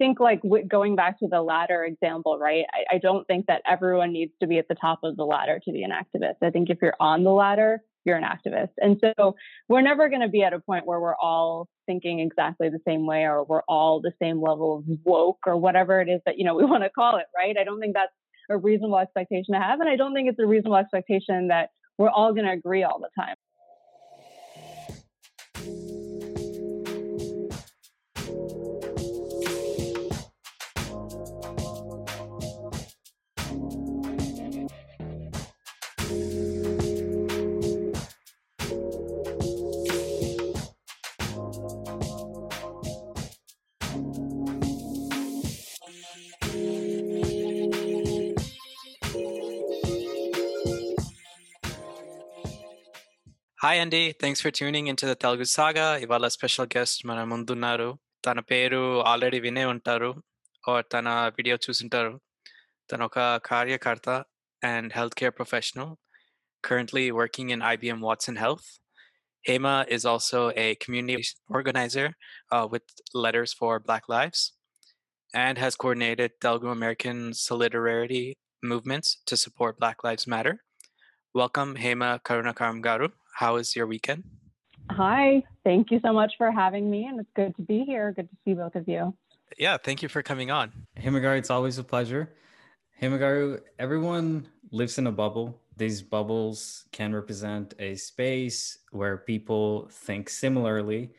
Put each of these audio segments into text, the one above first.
think like w- going back to the ladder example, right? I, I don't think that everyone needs to be at the top of the ladder to be an activist. I think if you're on the ladder, you're an activist. And so we're never going to be at a point where we're all thinking exactly the same way or we're all the same level of woke or whatever it is that, you know, we want to call it, right? I don't think that's a reasonable expectation to have. And I don't think it's a reasonable expectation that we're all going to agree all the time. Hi అండి thanks for tuning in to the Telugu సాగా ఇవాళ special guest మన ముందున్నారు తన పేరు already వినే ఉంటారు or తన video చూసింటారు తను ఒక కార్యకర్త and health care professional currently working in IBM Watson Health. Hema is also a community organizer uh, with Letters for Black Lives and has coordinated Telugu American solidarity movements to support Black Lives Matter. Welcome, Hema Karunakaram Garu. How was your weekend? Hi, thank you so much for having me, and it's good to be here. Good to see both of you. Yeah, thank you for coming on. Hemagaru, it's always a pleasure. Hemagaru, everyone lives in a bubble. These bubbles can represent a space where people think similarly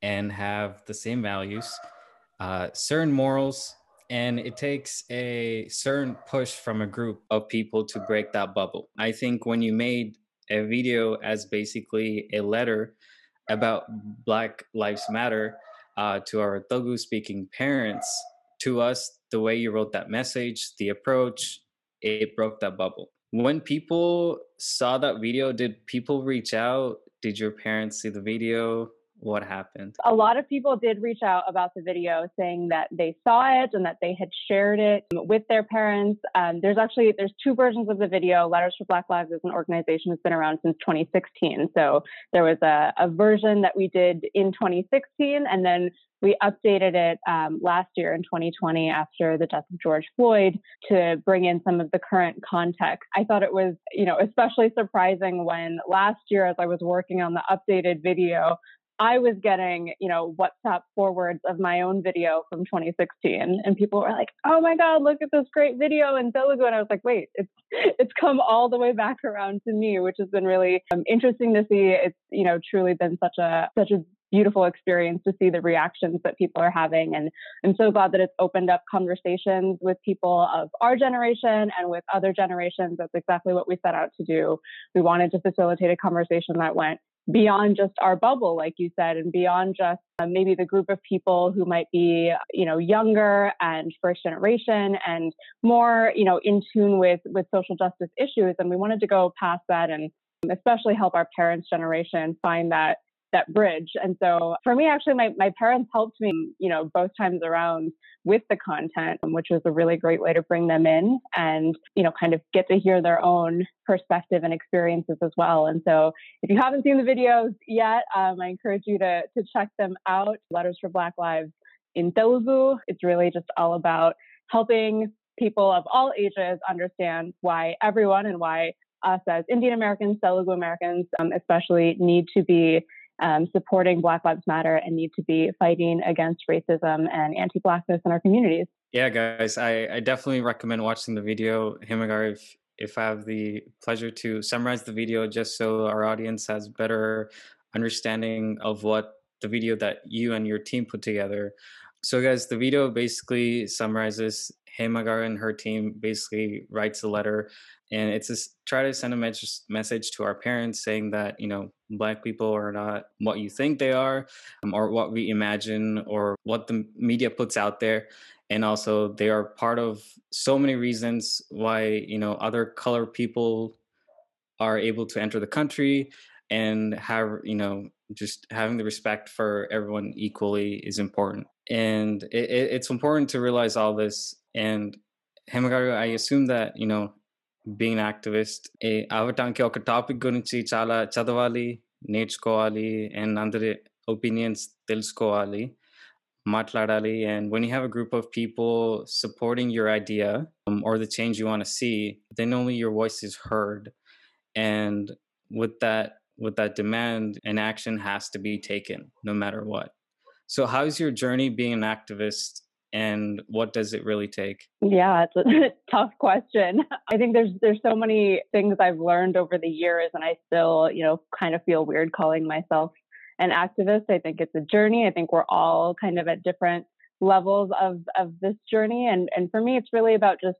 and have the same values, uh, certain morals, and it takes a certain push from a group of people to break that bubble. I think when you made a video as basically a letter about Black Lives Matter uh, to our Telugu speaking parents, to us, the way you wrote that message, the approach, it broke that bubble. When people saw that video, did people reach out? Did your parents see the video? What happened? A lot of people did reach out about the video saying that they saw it and that they had shared it with their parents. Um, there's actually there's two versions of the video. Letters for Black Lives is an organization that's been around since 2016. So there was a, a version that we did in 2016, and then we updated it um, last year in 2020 after the death of George Floyd to bring in some of the current context. I thought it was, you know, especially surprising when last year, as I was working on the updated video, I was getting, you know, WhatsApp forwards of my own video from 2016, and people were like, "Oh my God, look at this great video in Telugu!" And I was like, "Wait, it's it's come all the way back around to me," which has been really um, interesting to see. It's you know truly been such a such a beautiful experience to see the reactions that people are having, and I'm so glad that it's opened up conversations with people of our generation and with other generations. That's exactly what we set out to do. We wanted to facilitate a conversation that went beyond just our bubble, like you said, and beyond just uh, maybe the group of people who might be, you know, younger and first generation and more, you know, in tune with with social justice issues. And we wanted to go past that and especially help our parents' generation find that that bridge. And so for me, actually, my, my parents helped me, you know, both times around with the content, which was a really great way to bring them in and, you know, kind of get to hear their own perspective and experiences as well. And so if you haven't seen the videos yet, um, I encourage you to, to check them out. Letters for Black Lives in Telugu. It's really just all about helping people of all ages understand why everyone and why us as Indian Americans, Telugu Americans, um, especially need to be um, supporting Black Lives Matter and need to be fighting against racism and anti-blackness in our communities. Yeah, guys, I, I definitely recommend watching the video. Hemagar, if if I have the pleasure to summarize the video, just so our audience has better understanding of what the video that you and your team put together. So, guys, the video basically summarizes Hemagar and her team basically writes a letter and it's just try to send a message message to our parents saying that you know black people are not what you think they are um, or what we imagine or what the media puts out there and also they are part of so many reasons why you know other color people are able to enter the country and have you know just having the respect for everyone equally is important. And it, it, it's important to realize all this and Hemagaru, I assume that you know being activist అవటానికి ఒక topic గురించి చాలా చదవాలి నేర్చుకోవాలి and అందరి opinions తెలుసుకోవాలి matladali. And when you have a group of people supporting your idea um, or the change you want to see, then only your voice is heard. And with that, with that demand, an action has to be taken no matter what. So, how's your journey being an activist And what does it really take? Yeah, it's a tough question. I think there's there's so many things I've learned over the years and I still, you know, kind of feel weird calling myself an activist. I think it's a journey. I think we're all kind of at different levels of of this journey and and for me it's really about just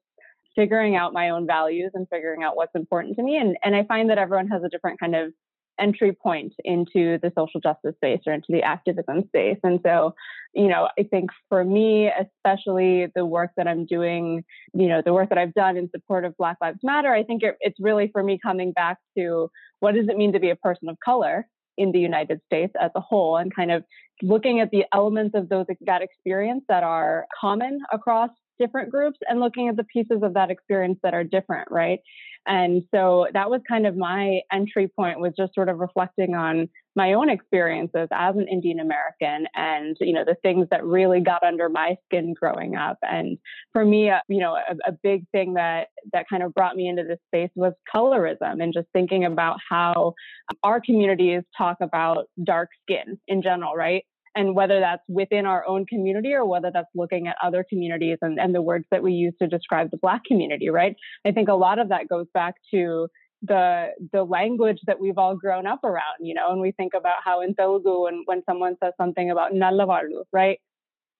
figuring out my own values and figuring out what's important to me and and I find that everyone has a different kind of entry point into the social justice space or into the activism space. And so, you know, I think for me, especially the work that I'm doing, you know, the work that I've done in support of Black Lives Matter, I think it, it's really for me coming back to what does it mean to be a person of color in the United States as a whole and kind of looking at the elements of those that experience that are common across different groups and looking at the pieces of that experience that are different, right? And so that was kind of my entry point was just sort of reflecting on my own experiences as an Indian American and, you know, the things that really got under my skin growing up. And for me, uh, you know, a, a big thing that, that kind of brought me into this space was colorism and just thinking about how our communities talk about dark skin in general, right? And whether that's within our own community or whether that's looking at other communities and, and the words that we use to describe the black community right? I think a lot of that goes back to the the language that we've all grown up around you know and we think about how in telugu and when someone says something about nallavalu right?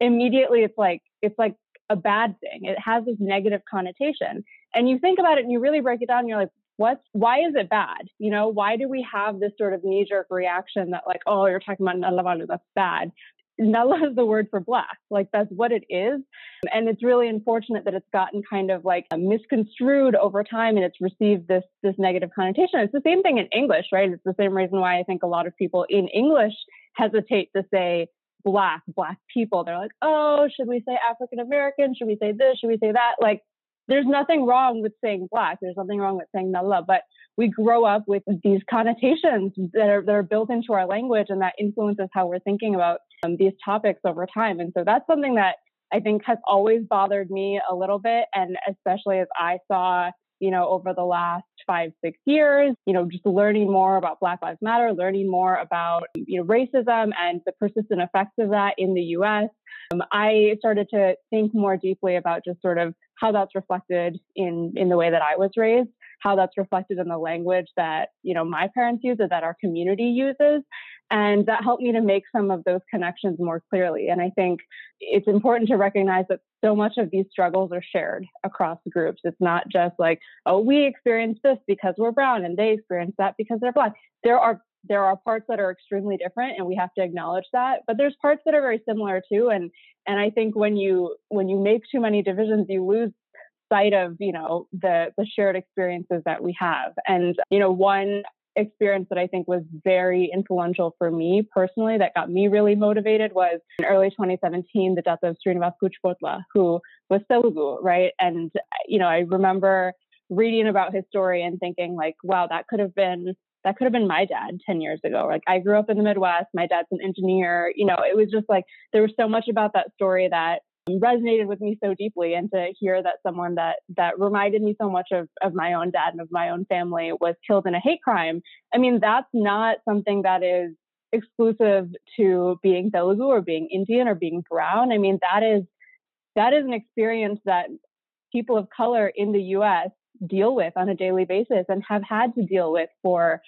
Immediately it's like it's like a bad thing. It has this negative connotation. And you think about it and you really break it down and you're like what's why is it bad you know why do we have this sort of knee jerk reaction that like oh you're talking about nallavalu that's bad Nalla is the word for black. Like that's what it is. And it's really unfortunate that it's gotten kind of like misconstrued over time and it's received this this negative connotation. It's the same thing in English, right? It's the same reason why I think a lot of people in English hesitate to say black, black people. They're like, oh, should we say African American? Should we say this? Should we say that? Like there's nothing wrong with saying black. There's nothing wrong with saying nalla, but we grow up with these connotations that are, that are built into our language and that influences how we're thinking about um, these topics over time. And so that's something that I think has always bothered me a little bit. And especially as I saw, you know, over the last five, six years, you know, just learning more about Black Lives Matter, learning more about, you know, racism and the persistent effects of that in the US, um, I started to think more deeply about just sort of how that's reflected in in the way that I was raised, how that's reflected in the language that you know my parents use or that our community uses, and that helped me to make some of those connections more clearly. And I think it's important to recognize that so much of these struggles are shared across groups. It's not just like, oh, we experience this because we're brown and they experience that because they're black. There are there are parts that are extremely different and we have to acknowledge that but there's parts that are very similar too and and i think when you when you make too many divisions you lose sight of you know the the shared experiences that we have and you know one experience that i think was very influential for me personally that got me really motivated was in early 2017 the death of srinivas kuchibhotla who was telugu right and you know i remember reading about his story and thinking like wow that could have been that could have been my dad 10 years ago. Like I grew up in the Midwest, my dad's an engineer. You know, it was just like there was so much about that story that resonated with me so deeply and to hear that someone that that reminded me so much of of my own dad and of my own family was killed in a hate crime. I mean, that's not something that is exclusive to being Telugu or being Indian or being brown. I mean, that is that is an experience that people of color in the US deal with on a daily basis and have had to deal with for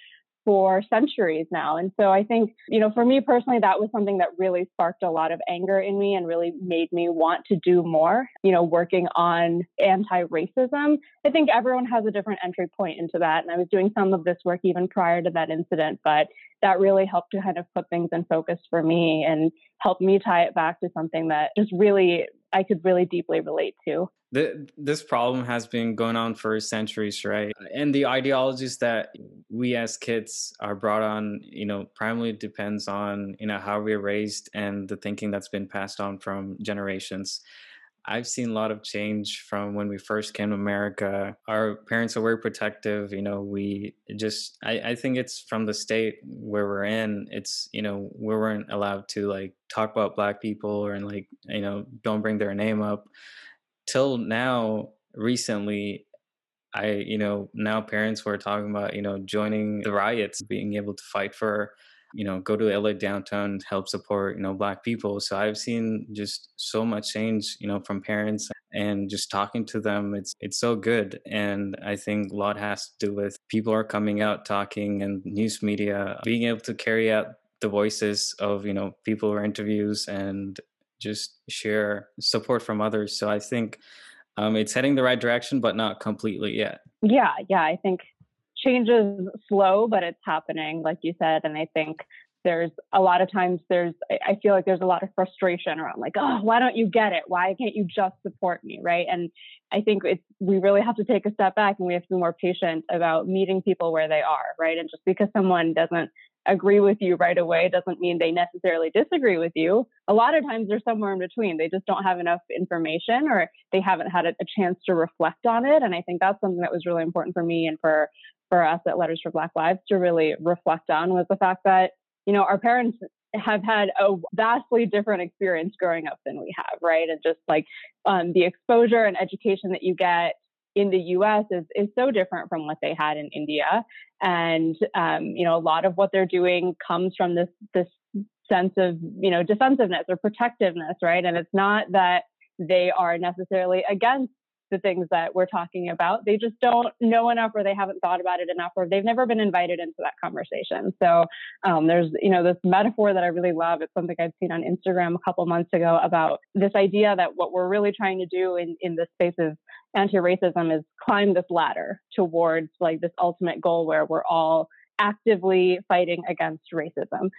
for centuries now. And so I think, you know, for me personally, that was something that really sparked a lot of anger in me and really made me want to do more, you know, working on anti racism. I think everyone has a different entry point into that. And I was doing some of this work even prior to that incident, but that really helped to kind of put things in focus for me and help me tie it back to something that just really I could really deeply relate to the, this problem has been going on for centuries, right? And the ideologies that we as kids are brought on, you know, primarily depends on, you know, how we're raised and the thinking that's been passed on from generations. I've seen a lot of change from when we first came to America. Our parents are very protective. You know, we just, I, I think it's from the state where we're in. It's, you know, we weren't allowed to like talk about Black people or like, you know, don't bring their name up. Till now, recently, I, you know, now parents were talking about, you know, joining the riots, being able to fight for you know go to LA downtown help support you know black people. So I've seen just so much change you know from parents and just talking to them it's it's so good. And I think a lot has to do with people are coming out talking and news media being able to carry out the voices of you know people or interviews and just share support from others. So I think um, it's heading the right direction but not completely yet. Yeah yeah I think change is slow, but it's happening, like you said. And I think there's a lot of times there's I feel like there's a lot of frustration around like, oh, why don't you get it? Why can't you just support me? Right. And I think it's we really have to take a step back and we have to be more patient about meeting people where they are, right? And just because someone doesn't agree with you right away doesn't mean they necessarily disagree with you. A lot of times they're somewhere in between. They just don't have enough information or they haven't had a, chance to reflect on it. And I think that's something that was really important for me and for for us at Letters for Black Lives to really reflect on was the fact that, you know, our parents have had a vastly different experience growing up than we have, right? And just like um, the exposure and education that you get in the US is, is so different from what they had in India. And, um, you know, a lot of what they're doing comes from this, this sense of, you know, defensiveness or protectiveness, right? And it's not that they are necessarily against the things that we're talking about. They just don't know enough or they haven't thought about it enough or they've never been invited into that conversation. So um, there's, you know, this metaphor that I really love. It's something I've seen on Instagram a couple months ago about this idea that what we're really trying to do in, in this space of anti-racism is climb this ladder towards like this ultimate goal where we're all actively fighting against racism.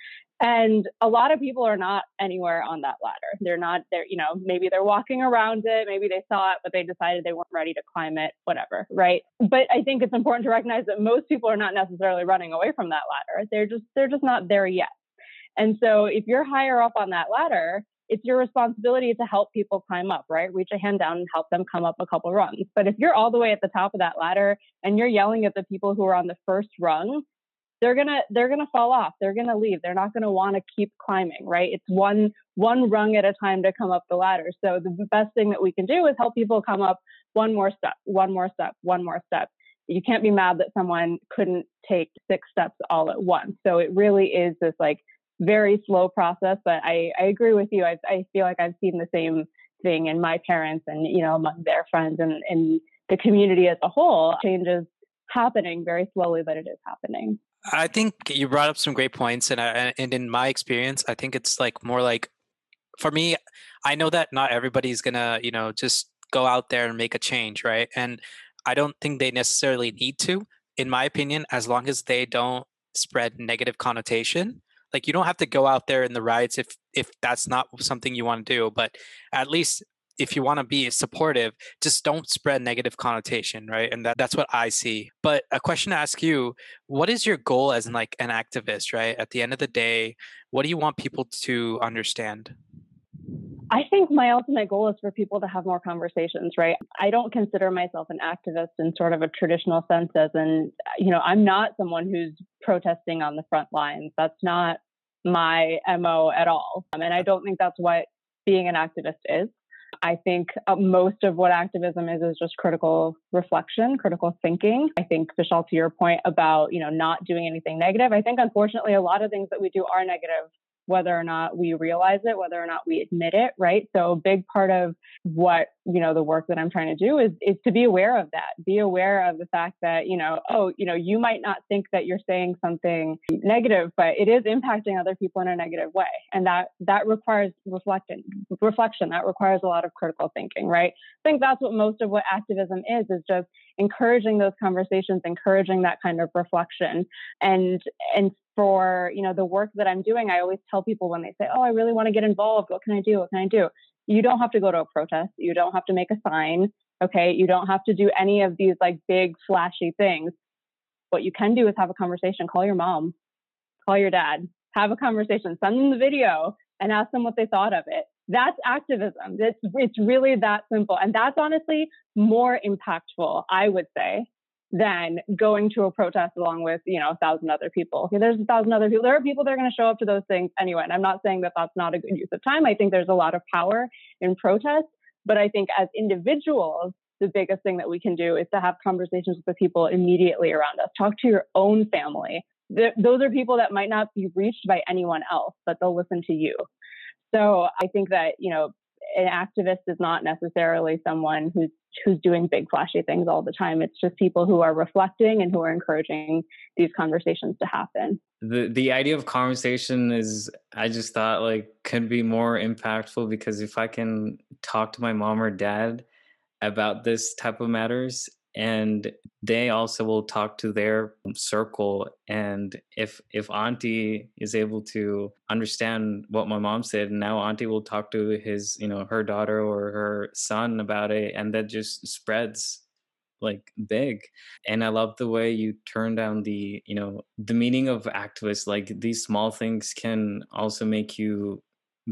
And a lot of people are not anywhere on that ladder. They're not there, you know, maybe they're walking around it, maybe they saw it, but they decided they weren't ready to climb it, whatever, right? But I think it's important to recognize that most people are not necessarily running away from that ladder. They're just they're just not there yet. And so if you're higher up on that ladder, it's your responsibility to help people climb up, right? Reach a hand down and help them come up a couple rungs. But if you're all the way at the top of that ladder and you're yelling at the people who are on the first rung, they're gonna they're gonna fall off. They're gonna leave. They're not gonna want to keep climbing right? It's one one rung at a time to come up the ladder. So the best thing that we can do is help people come up one more step one more step one more step. You can't be mad that someone couldn't take six steps all at once. So it really is this like very slow process but i i agree with you. I, I feel like i've seen the same thing in my parents and you know among their friends and in the community as a whole. Changes happening very slowly but it is happening I think you brought up some great points, and I, and in my experience, I think it's like more like for me, I know that not everybody's gonna you know just go out there and make a change, right? And I don't think they necessarily need to, in my opinion, as long as they don't spread negative connotation. Like you don't have to go out there in the riots if if that's not something you want to do, but at least if you want to be supportive, just don't spread negative connotation, right? And that, that's what I see. But a question to ask you, what is your goal as like an activist, right? At the end of the day, what do you want people to understand? I think my ultimate goal is for people to have more conversations, right? I don't consider myself an activist in sort of a traditional sense as in, you know, I'm not someone who's protesting on the front lines. That's not my MO at all. Um, and I don't think that's what being an activist is. I think uh, most of what activism is is just critical reflection, critical thinking. I think Vishal, to your point about you know not doing anything negative, I think unfortunately a lot of things that we do are negative whether or not we realize it, whether or not we admit it, right? So a big part of what, you know, the work that I'm trying to do is is to be aware of that. Be aware of the fact that, you know, oh, you know, you might not think that you're saying something negative, but it is impacting other people in a negative way. And that that requires reflection reflection. That requires a lot of critical thinking, right? I think that's what most of what activism is, is just encouraging those conversations, encouraging that kind of reflection. And and for you know the work that i'm doing i always tell people when they say oh i really want to get involved. What can i do? What can i do? You don't have to go to a protest. You don't have to make a sign okay? You don't have to do any of these like big flashy things. What you can do is have a conversation. Call your mom. Call your dad. Have a conversation. Send them the video and ask them what they thought of it. That's activism. It's it's really that simple, and that's honestly more impactful, I would say, than going to a protest along with you know a thousand other people. Okay, There's a thousand other people. There are people that are going to show up to those things anyway. And I'm not saying that that's not a good use of time. I think there's a lot of power in protest, but I think as individuals, the biggest thing that we can do is to have conversations with the people immediately around us. Talk to your own family. those are people that might not be reached by anyone else, but they'll listen to you. So I think that, you know, an activist is not necessarily someone who's who's doing big flashy things all the time. It's just people who are reflecting and who are encouraging these conversations to happen. The the idea of conversation is I just thought like could be more impactful because if I can talk to my mom or dad about this type of matters and they also will talk to their circle and if if auntie is able to understand what my mom said now auntie will talk to his you know her daughter or her son about it and that just spreads like big. And i love the way you turn down the you know the meaning of activists like these small things can also make you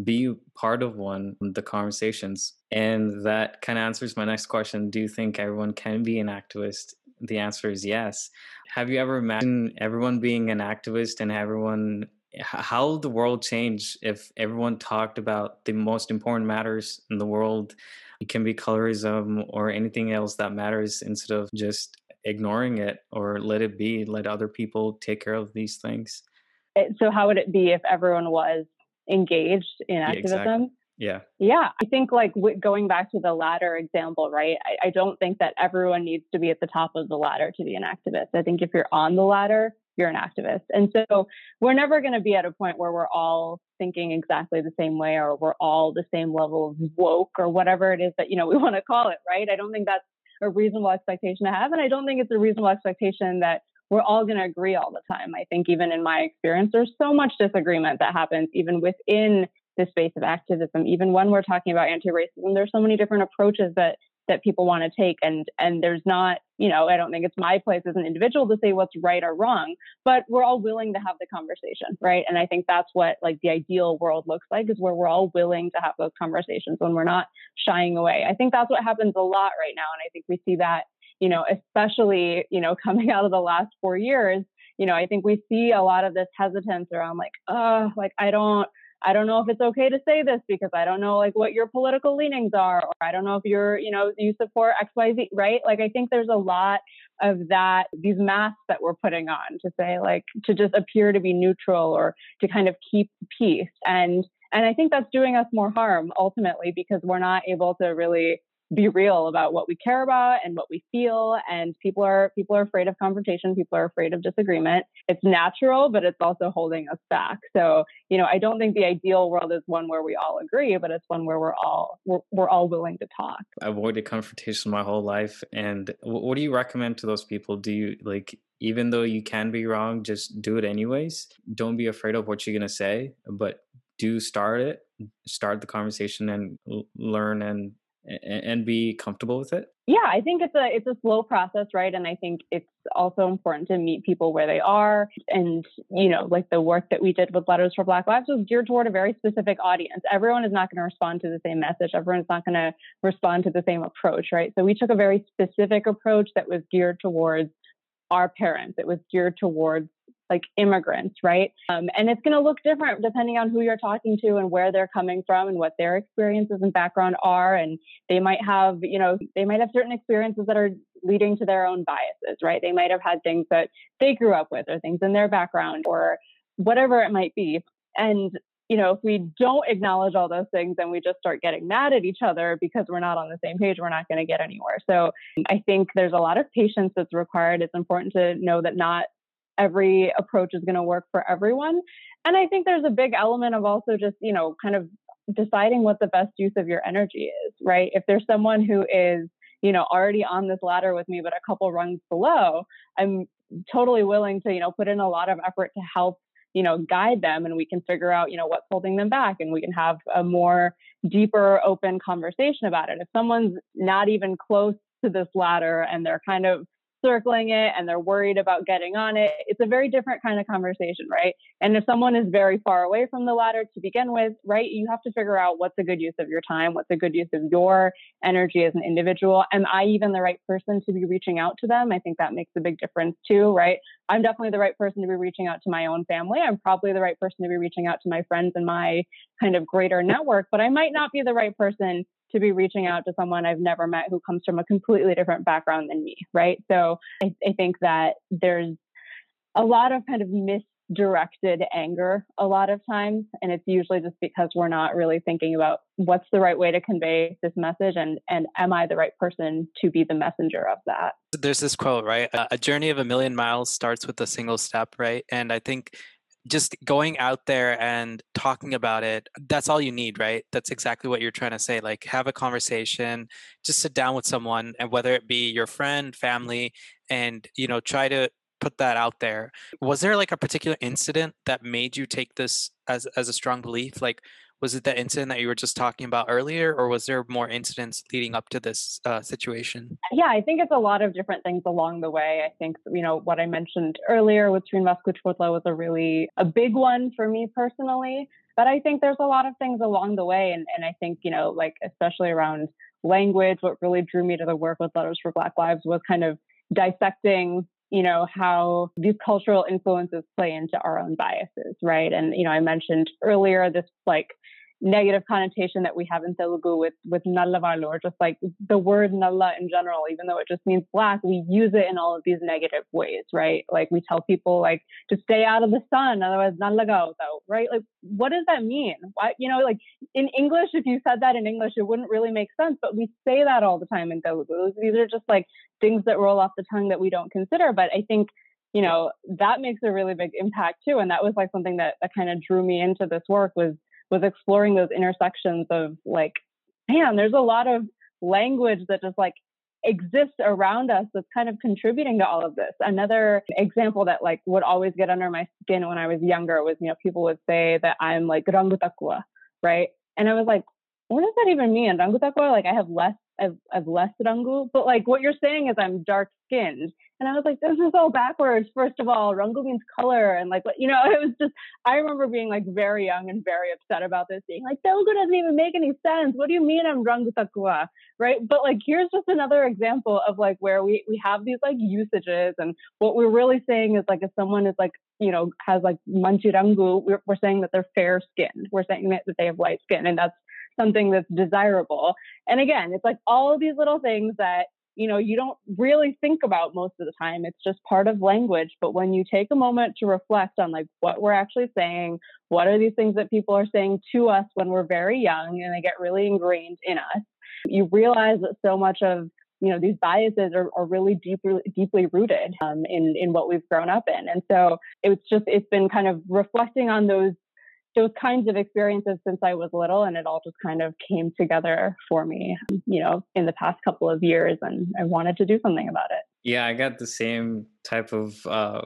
be part of one the conversations. And that kind of answers my next question. Do you think everyone can be an activist? The answer is yes. Have you ever imagined everyone being an activist and everyone how the world change if everyone talked about the most important matters in the world? It can be colorism or anything else that matters instead of just ignoring it or let it be let other people take care of these things. Eh, so how would it be if everyone was engaged in activism. Yeah, exactly. yeah. Yeah. I think like w- going back to the ladder example, right? I, I don't think that everyone needs to be at the top of the ladder to be an activist. I think if you're on the ladder, you're an activist. And so we're never going to be at a point where we're all thinking exactly the same way or we're all the same level of woke or whatever it is that, you know, we want to call it, right? I don't think that's a reasonable expectation to have. And I don't think it's a reasonable expectation that we're all going to agree all the time. I think even in my experience, there's so much disagreement that happens even within the space of activism. Even when we're talking about anti-racism, there's so many different approaches that that people want to take and and there's not you know i don't think it's my place as an individual to say what's right or wrong but we're all willing to have the conversation right and i think that's what like the ideal world looks like is where we're all willing to have those conversations when we're not shying away i think that's what happens a lot right now and i think we see that you know, especially, you know, coming out of the last four years, you know, I think we see a lot of this hesitance around like, oh, like I don't, I don't know if it's okay to say this because I don't know like what your political leanings are, or I don't know if you're, you know, you support XYZ, right? Like I think there's a lot of that, these masks that we're putting on to say like to just appear to be neutral or to kind of keep peace. And and I think that's doing us more harm ultimately because we're not able to really be real about what we care about and what we feel and people are people are afraid of confrontation people are afraid of disagreement. It's natural but it's also holding us back. So you know i don't think the ideal world is one where we all agree but it's one where we're all we're, we're all willing to talk. I avoided confrontation my whole life and what do you recommend to those people? Do you like even though you can be wrong just do it anyways. Don't be afraid of what you're going to say but do start it start the conversation and learn and and be comfortable with it? Yeah i think it's a it's a slow process right? And i think it's also important to meet people where they are and you know like the work that we did with letters for black lives was geared toward a very specific audience. Everyone is not going to respond to the same message. Everyone's not going to respond to the same approach right? So we took a very specific approach that was geared towards our parents. It was geared towards like immigrants, right? Um, and it's going to look different depending on who you're talking to and where they're coming from and what their experiences and background are. And they might have, you know, they might have certain experiences that are leading to their own biases, right? They might have had things that they grew up with or things in their background or whatever it might be. And you know, if we don't acknowledge all those things and we just start getting mad at each other because we're not on the same page, we're not going to get anywhere. So I think there's a lot of patience that's required. It's important to know that not every approach is going to work for everyone. And I think there's a big element of also just, you know, kind of deciding what the best use of your energy is, right? If there's someone who is, you know, already on this ladder with me, but a couple rungs below, I'm totally willing to, you know, put in a lot of effort to help, you know, guide them and we can figure out, you know, what's holding them back and we can have a more deeper, open conversation about it. If someone's not even close to this ladder and they're kind of circling it and they're worried about getting on it. It's a very different kind of conversation, right? And if someone is very far away from the ladder to begin with, right, you have to figure out what's a good use of your time, what's a good use of your energy as an individual. Am I even the right person to be reaching out to them? I think that makes a big difference too, right? I'm definitely the right person to be reaching out to my own family. I'm probably the right person to be reaching out to my friends and my kind of greater network, but I might not be the right person to be reaching out to someone I've never met who comes from a completely different background than me, right? So I, I think that there's a lot of kind of misdirected anger a lot of times. And it's usually just because we're not really thinking about what's the right way to convey this message and, and am I the right person to be the messenger of that? There's this quote, right? A journey of a million miles starts with a single step, right? And I think just going out there and talking about it that's all you need right? That's exactly what you're trying to say like have a conversation just sit down with someone and whether it be your friend family and you know try to put that out there. Was there like a particular incident that made you take this as as a strong belief? Like was it the incident that you were just talking about earlier or was there more incidents leading up to this uh, situation? Yeah i think it's a lot of different things along the way. I think you know what i mentioned earlier with Srinivas Kuchibhotla was a really a big one for me personally but i think there's a lot of things along the way and, and i think you know like especially around language what really drew me to the work with letters for black lives was kind of dissecting you know how these cultural influences play into our own biases right? And you know i mentioned earlier this like negative connotation that we have in Telugu with with nallavalu or just like the word nalla in general, even though it just means black, we use it in all of these negative ways, right? Like we tell people like to stay out of the sun, otherwise nallagao, though, right? Like what does that mean? Why you know, like in English, if you said that in English, it wouldn't really make sense, but we say that all the time in Telugu. These are just like things that roll off the tongue that we don't consider. But I think you know that makes a really big impact too and that was like something that, that kind of drew me into this work was was exploring those intersections of like, man, there's a lot of language that just like exists around us that's kind of contributing to all of this. Another example that like would always get under my skin when I was younger was, you know, people would say that I'm like rangutakwa, right? And I was like, what does that even mean? Rangutakwa, like I have less I've, I've less rangu, but like what you're saying is I'm dark skinned. And I was like, this is all backwards. First of all, rangu means color. And like, you know, it was just, I remember being like very young and very upset about this, being like, Telugu doesn't even make any sense. What do you mean I'm rangu takua? Right. But like, here's just another example of like where we, we have these like usages. And what we're really saying is like, if someone is like, you know, has like manchirangu, we're, we're saying that they're fair skinned. We're saying that, that they have white skin. And that's something that's desirable. And again, it's like all of these little things that you know you don't really think about most of the time it's just part of language but when you take a moment to reflect on like what we're actually saying what are these things that people are saying to us when we're very young and they get really ingrained in us you realize that so much of you know these biases are, are really deeply deeply rooted um, in in what we've grown up in. And so it's just it's been kind of reflecting on those those kinds of experiences since I was little, and it all just kind of came together for me, you know, in the past couple of years, and I wanted to do something about it. Yeah, I got the same type of uh,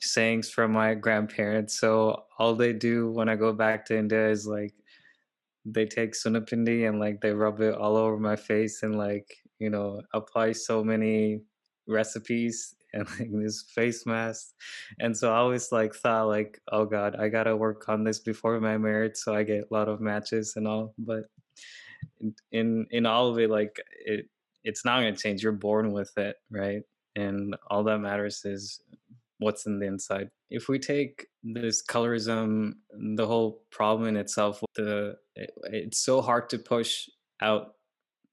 sayings from my grandparents. So all they do when I go back to India is like they take sunapindi and like they rub it all over my face and like you know apply so many recipes and like this face mask and so i always like thought like oh god i gotta work on this before my marriage so i get a lot of matches and all but in in, all of it like it it's not to change you're born with it right? And all that matters is what's in the inside. If we take this colorism the whole problem in itself the it, it's so hard to push out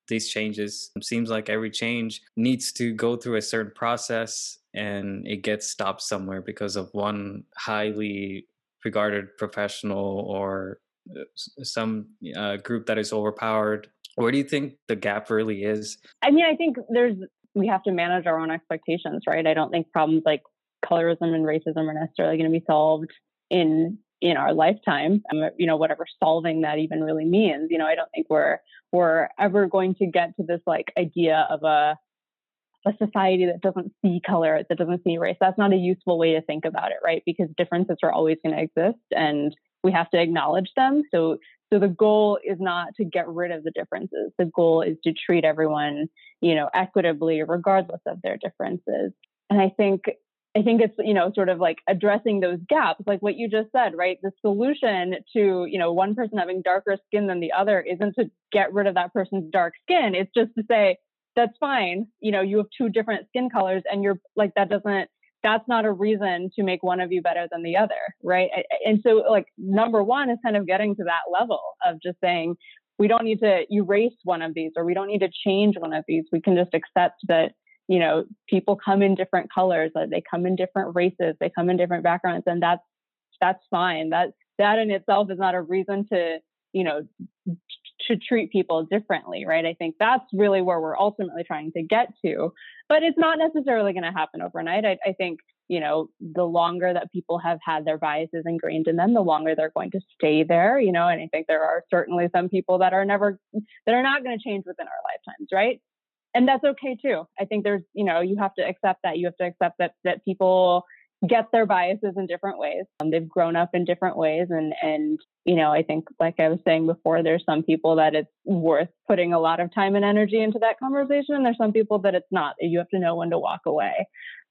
these changes. It seems like every change needs to go through a certain process and it gets stopped somewhere because of one highly regarded professional or uh, some uh, group that is overpowered. Where do you think the gap really is? I mean, I think there's we have to manage our own expectations, right? I don't think problems like colorism and racism are necessarily going to be solved in in our lifetime um, you know whatever solving that even really means you know i don't think we're we're ever going to get to this like idea of a a society that doesn't see color that doesn't see race that's not a useful way to think about it right because differences are always going to exist and we have to acknowledge them. So so the goal is not to get rid of the differences. The goal is to treat everyone, you know, equitably regardless of their differences. And I think I think it's, you know, sort of like addressing those gaps, like what you just said, right? The solution to, you know, one person having darker skin than the other isn't to get rid of that person's dark skin. It's just to say, that's fine. You know, you have two different skin colors and you're like, that doesn't, that's not a reason to make one of you better than the other. Right. And so, like, number one is kind of getting to that level of just saying, we don't need to erase one of these or we don't need to change one of these. We can just accept that you know, people come in different colors, uh, they come in different races, they come in different backgrounds, and that's that's fine. That that in itself is not a reason to, you know, to treat people differently, right? I think that's really where we're ultimately trying to get to. But it's not necessarily going to happen overnight. I, I think, you know, the longer that people have had their biases ingrained in them, the longer they're going to stay there, you know, and I think there are certainly some people that are never, that are not going to change within our lifetimes, right? And that's okay too. I think there's, you know, you have to accept that. You have to accept that that people get their biases in different ways. Um, they've grown up in different ways, and and you know, I think, like I was saying before, there's some people that it's worth putting a lot of time and energy into that conversation, and there's some people that it's not. You have to know when to walk away,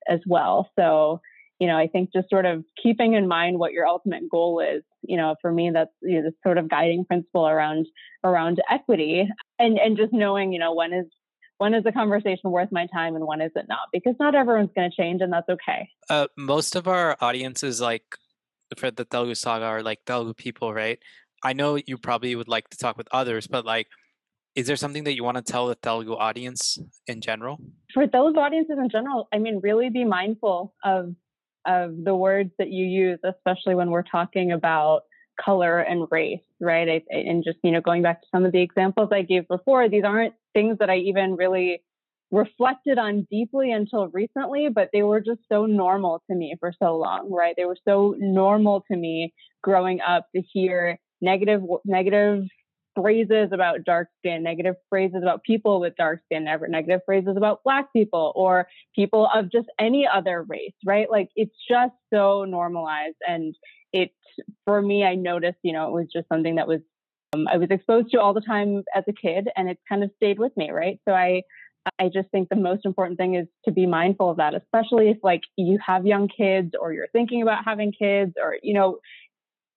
as well. So. You know, I think just sort of keeping in mind what your ultimate goal is. You know, for me, that's you know, the sort of guiding principle around around equity, and and just knowing, you know, when is when is a conversation worth my time and when is it not? Because not everyone's going to change, and that's okay. Uh, most of our audiences, like for the Telugu saga, are like Telugu people, right? I know you probably would like to talk with others, but like, is there something that you want to tell the Telugu audience in general? For those audiences in general, I mean, really be mindful of of the words that you use, especially when we're talking about color and race, right? I, and just, you know, going back to some of the examples I gave before, these aren't things that I even really reflected on deeply until recently, but they were just so normal to me for so long, right? They were so normal to me growing up to hear negative, negative phrases about dark skin, negative phrases about people with dark skin, never negative phrases about black people or people of just any other race, right? Like it's just so normalized. And for me, I noticed, you know, it was just something that was, um, I was exposed to all the time as a kid and it's kind of stayed with me, right? So I, I just think the most important thing is to be mindful of that, especially if like you have young kids or you're thinking about having kids or, you know,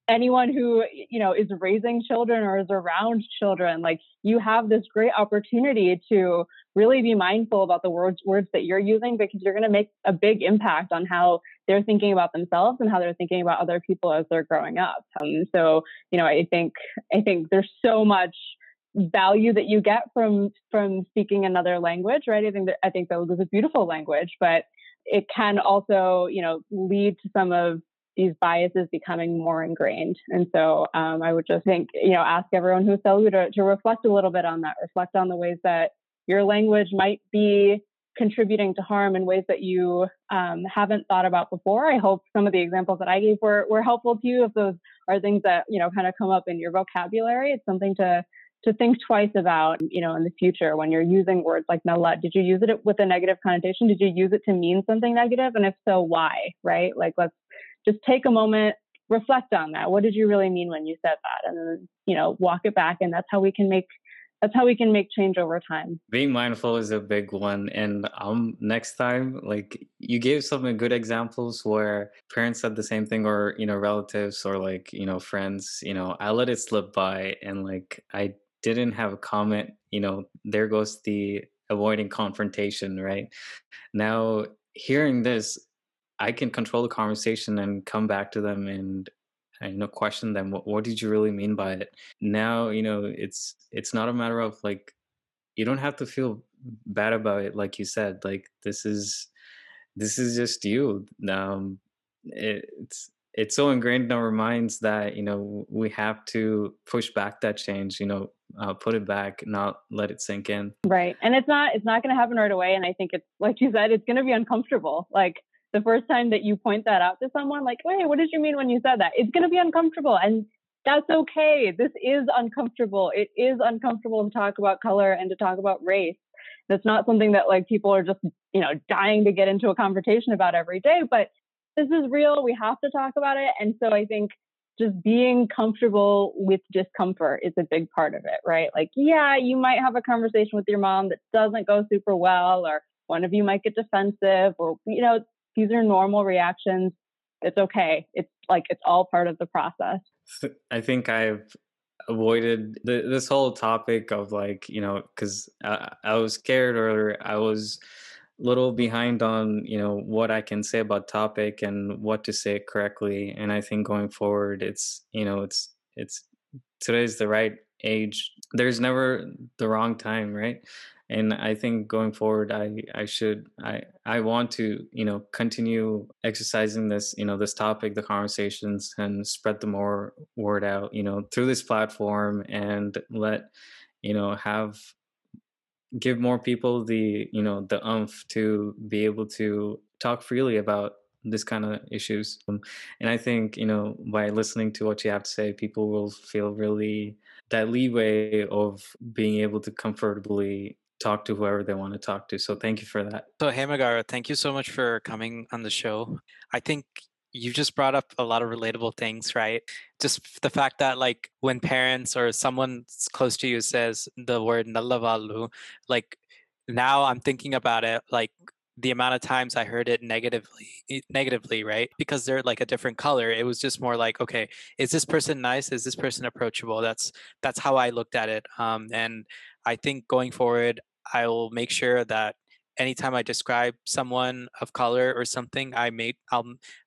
anyone who you know is raising children or is around children like you have this great opportunity to really be mindful about the words words that you're using because you're going to make a big impact on how they're thinking about themselves and how they're thinking about other people as they're growing up. Um, so you know i think i think there's so much value that you get from from speaking another language right? I think that i think that was a beautiful language but it can also you know lead to some of these biases becoming more ingrained. And so um, I would just think, you know, ask everyone who's Telugu to, to reflect a little bit on that, reflect on the ways that your language might be contributing to harm in ways that you um, haven't thought about before. I hope some of the examples that I gave were, were helpful to you. If those are things that, you know, kind of come up in your vocabulary, it's something to to think twice about, you know, in the future when you're using words like nalat. Did you use it with a negative connotation? Did you use it to mean something negative? And if so, why? Right? Like let's just take a moment, reflect on that. What did you really mean when you said that? And then, you know, walk it back. And that's how we can make that's how we can make change over time. Being mindful is a big one. And um next time, like you gave some good examples where parents said the same thing or, you know, relatives or like, you know, friends, you know, I let it slip by and like I didn't have a comment, you know, there goes the avoiding confrontation, right? Now hearing this, I can control the conversation and come back to them and, and you know question them. What, what did you really mean by it? Now you know it's it's not a matter of like you don't have to feel bad about it. Like you said, like this is this is just you. Um, it, it's it's so ingrained in our minds that you know we have to push back that change you know uh, put it back not let it sink in right and it's not it's not going to happen right away and i think it's like you said it's going to be uncomfortable like the first time that you point that out to someone, like, wait, what did you mean when you said that? It's going to be uncomfortable. And that's okay. This is uncomfortable. It is uncomfortable to talk about color and to talk about race. That's not something that like people are just, you know, dying to get into a conversation about every day, but this is real. We have to talk about it. And so I think just being comfortable with discomfort is a big part of it, right? Like, yeah, you might have a conversation with your mom that doesn't go super well, or one of you might get defensive, or, you know, these are normal reactions. It's okay. It's like, it's all part of the process. I think I've avoided the, this whole topic of like, you know, because I, I was scared or I was a little behind on you know what i can say about topic and what to say correctly and i think going forward it's you know it's it's today's the right age there's never the wrong time right and i think going forward i i should i i want to you know continue exercising this you know this topic the conversations and spread the more word out you know through this platform and let you know have give more people the you know the umph to be able to talk freely about this kind of issues. And i think you know by listening to what you have to say people will feel really that leeway of being able to comfortably talk to whoever they want to talk to so thank you for that so Hemagaru thank you so much for coming on the show i think you just brought up a lot of relatable things, right? Just the fact that like when parents or someone close to you says the word nallavalu, like now I'm thinking about it like the amount of times I heard it negatively negatively, right? Because they're like a different color. It was just more like, okay, is this person nice? Is this person approachable? That's that's how I looked at it. Um, and I think going forward, I will make sure that anytime I describe someone of color or something, I may I'll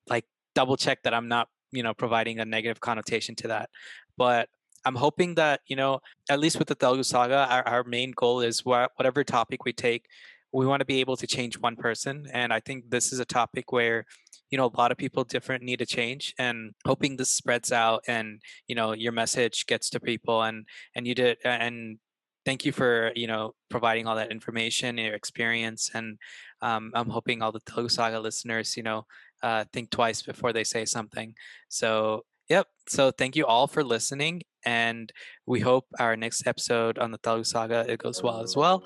like double check that I'm not, you know, providing a negative connotation to that. But I'm hoping that, you know, at least with the Telugu Saga, our, our main goal is wh- whatever topic we take, we want to be able to change one person. And I think this is a topic where, you know, a lot of people different need to change and hoping this spreads out and, you know, your message gets to people and, and you did, and thank you for, you know, providing all that information, your experience. And um, I'm hoping all the Telugu Saga listeners, you know, uh, think twice before they say something. So, yep. So, thank you all for listening. And we hope our next episode on the Telugu Saga it goes well as well.